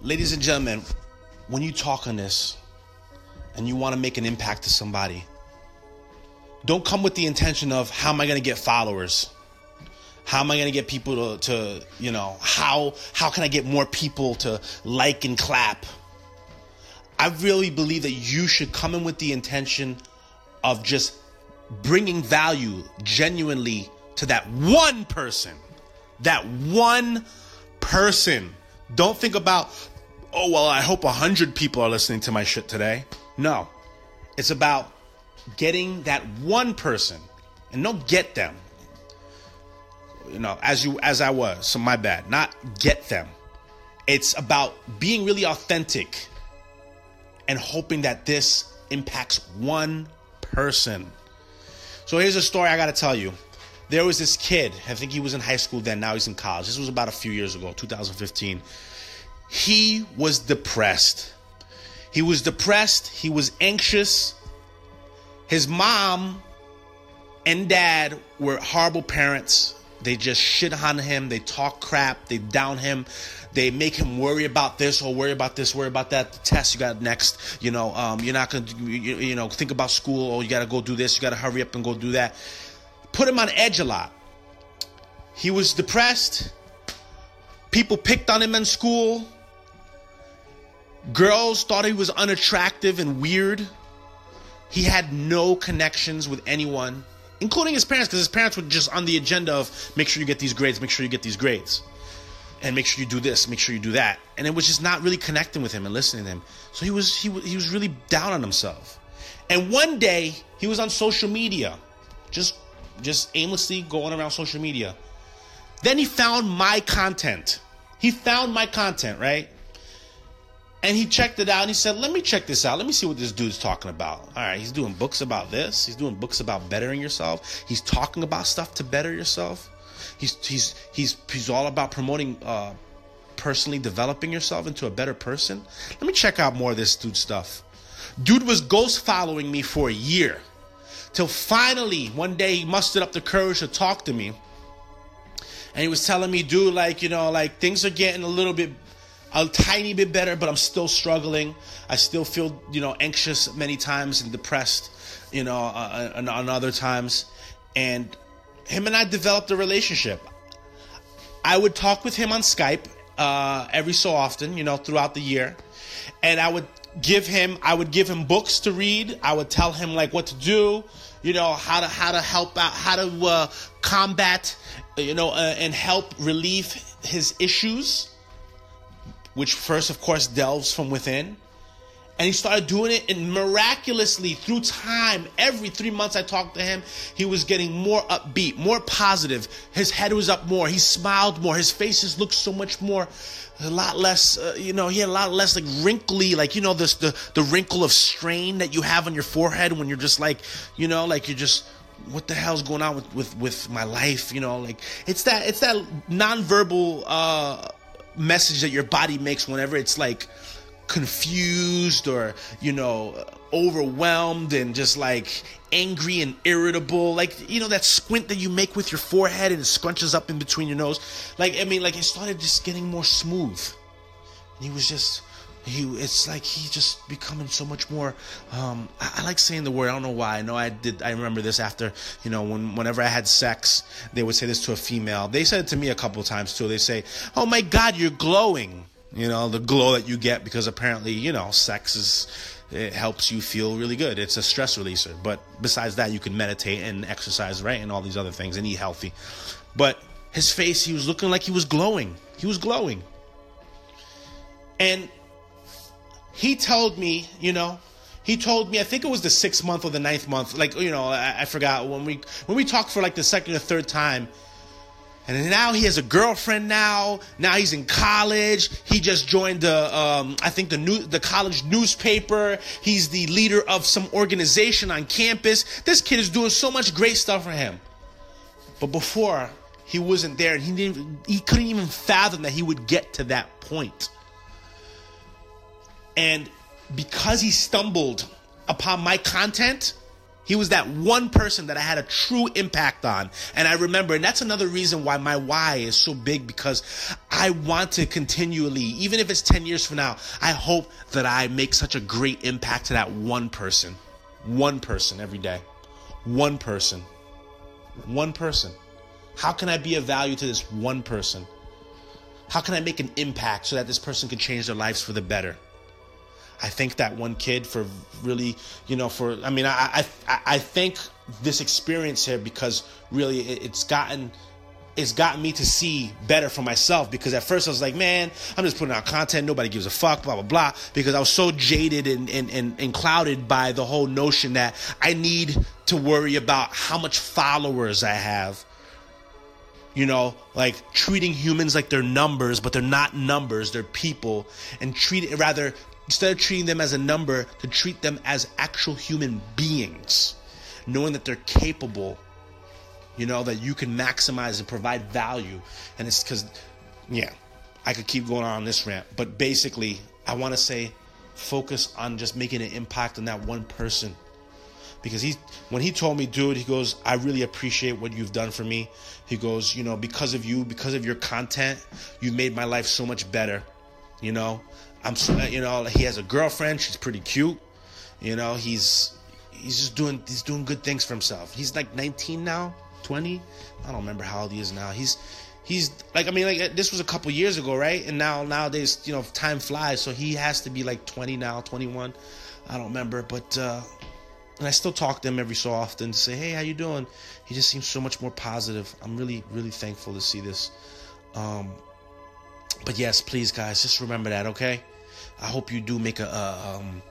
ladies and gentlemen, when you talk on this and you want to make an impact to somebody, don't come with the intention of how am I going to get followers? How am I going to get people to, to, you know, how how can I get more people to like and clap? I really believe that you should come in with the intention of just bringing value genuinely to that one person. That one person. Don't think about, oh, well, I hope 100 people are listening to my shit today. No. It's about getting that one person and don't get them. You know, as you as I was, so my bad. Not get them. It's about being really authentic and hoping that this impacts one person. So here's a story I got to tell you. There was this kid, I think he was in high school then, now he's in college. This was about a few years ago, 2015. He was depressed. He was depressed, he was anxious. His mom and dad were horrible parents. They just shit on him, they talk crap, they down him. They make him worry about this or worry about this, worry about that. The test you got next, you know, um, you're not gonna, you, you know, think about school. or you got to go do this. You got to hurry up and go do that. Put him on edge a lot. He was depressed. People picked on him in school. Girls thought he was unattractive and weird. He had no connections with anyone, including his parents, because his parents were just on the agenda of make sure you get these grades, make sure you get these grades and make sure you do this, make sure you do that. And it was just not really connecting with him and listening to him. So he was he, he was really down on himself. And one day he was on social media, just just aimlessly going around social media. Then he found my content. He found my content, right? And he checked it out and he said, Let me check this out. Let me see what this dude's talking about. All right, he's doing books about this. He's doing books about bettering yourself. He's talking about stuff to better yourself. He's he's he's he's all about promoting uh, personally developing yourself into a better person. Let me check out more of this dude stuff. Dude was ghost following me for a year. Till finally one day he mustered up the courage to talk to me. And he was telling me, dude, like, you know, like things are getting a little bit a tiny bit better, but I'm still struggling. I still feel, you know, anxious many times and depressed, you know, uh, uh on other times. And him and I developed a relationship. I would talk with him on Skype uh, every so often, you know, throughout the year, and I would give him I would give him books to read. I would tell him like what to do, you know, how to how to help out, how to uh, combat, you know, uh, and help relieve his issues, which first, of course, delves from within. And he started doing it, and miraculously, through time, every three months I talked to him, he was getting more upbeat, more positive. His head was up more. He smiled more. His faces looked so much more, a lot less, uh, you know, he had a lot less like wrinkly, like, you know, this, the, the wrinkle of strain that you have on your forehead when you're just like, you know, like you're just, what the hell's going on with, with, with my life? You know, like it's that, it's that nonverbal, uh, message that your body makes whenever it's like, confused or you know overwhelmed and just like angry and irritable. Like you know that squint that you make with your forehead and it scrunches up in between your nose. Like i mean like it started just getting more smooth. And he was just he it's like he just becoming so much more um I, I, like saying the word i don't know why. I know i did i remember this after you know when whenever i had sex they would say this to a female. They said it to me a couple times too. They say oh my god you're glowing you know, the glow that you get because apparently, you know, sex is it helps you feel really good. It's a stress releaser. But besides that, you can meditate and exercise, right? And all these other things and eat healthy. But his face, he was looking like he was glowing. He was glowing. And he told me, you know, he told me, I think it was the sixth month or the ninth month, like, you know, I, I forgot when we when we talked for like the second or third time, and now he has a girlfriend now. Now he's in college. He just joined the, um, I think the new, the college newspaper. He's the leader of some organization on campus. This kid is doing so much great stuff for him. But before, he wasn't there and he didn't, he couldn't even fathom that he would get to that point. And because he stumbled upon my content, He was that one person that I had a true impact on. And I remember, and that's another reason why my why is so big because I want to continually, even if it's 10 years from now, I hope that I make such a great impact to that one person. One person every day. One person. One person. How can I be of value to this one person? How can I make an impact so that this person can change their lives for the better? I thank that one kid for really, you know, for I mean, I I I thank this experience here because really it's gotten it's gotten me to see better for myself because at first I was like, man, I'm just putting out content, nobody gives a fuck, blah blah blah, because I was so jaded and and and, and clouded by the whole notion that I need to worry about how much followers I have. You know, like treating humans like they're numbers, but they're not numbers, they're people, and treat rather Instead of treating them as a number, to treat them as actual human beings, knowing that they're capable, you know, that you can maximize and provide value. And it's because, yeah, I could keep going on this rant, but basically, I want to say focus on just making an impact on that one person. Because he, when he told me, dude, he goes, I really appreciate what you've done for me. He goes, you know, because of you, because of your content, you made my life so much better. You know, I'm, you know, he has a girlfriend. She's pretty cute. You know, he's he's just doing he's doing good things for himself. He's like 19 now, 20. I don't remember how old he is now. He's he's like I mean like this was a couple years ago, right? And now nowadays, you know, time flies, so he has to be like 20 now, 21. I don't remember, but uh and I still talk to him every so often to say, "Hey, how you doing?" He just seems so much more positive. I'm really really thankful to see this. Um but yes, please guys, just remember that, okay? I hope you do make a. Uh, um,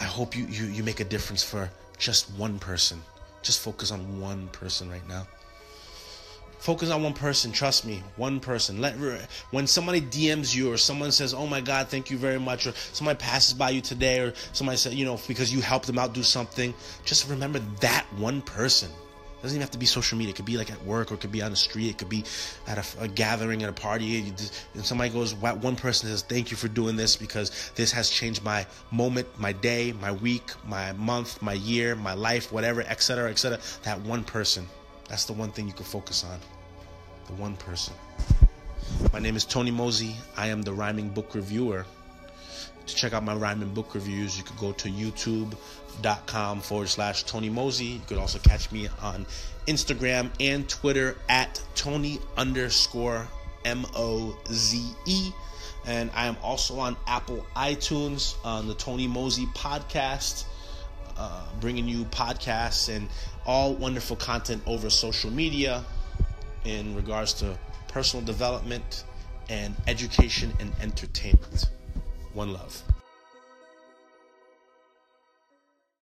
I hope you, you you make a difference for just one person. Just focus on one person right now. Focus on one person. Trust me, one person. Let when somebody DMs you or someone says, "Oh my God, thank you very much," or somebody passes by you today, or somebody said, you know, because you helped them out do something. Just remember that one person. It doesn't even have to be social media. It could be like at work, or it could be on the street. It could be at a, a gathering, at a party, and somebody goes, one person says, "Thank you for doing this because this has changed my moment, my day, my week, my month, my year, my life, whatever, etc., etc." That one person. That's the one thing you can focus on. The one person. My name is Tony Mosey. I am the rhyming book reviewer. To check out my rhyming book reviews, you could go to youtube.com forward slash Tony Mosey. You could also catch me on Instagram and Twitter at Tony underscore M O Z E. And I am also on Apple iTunes on the Tony Mosey podcast, uh, bringing you podcasts and all wonderful content over social media in regards to personal development and education and entertainment. One love.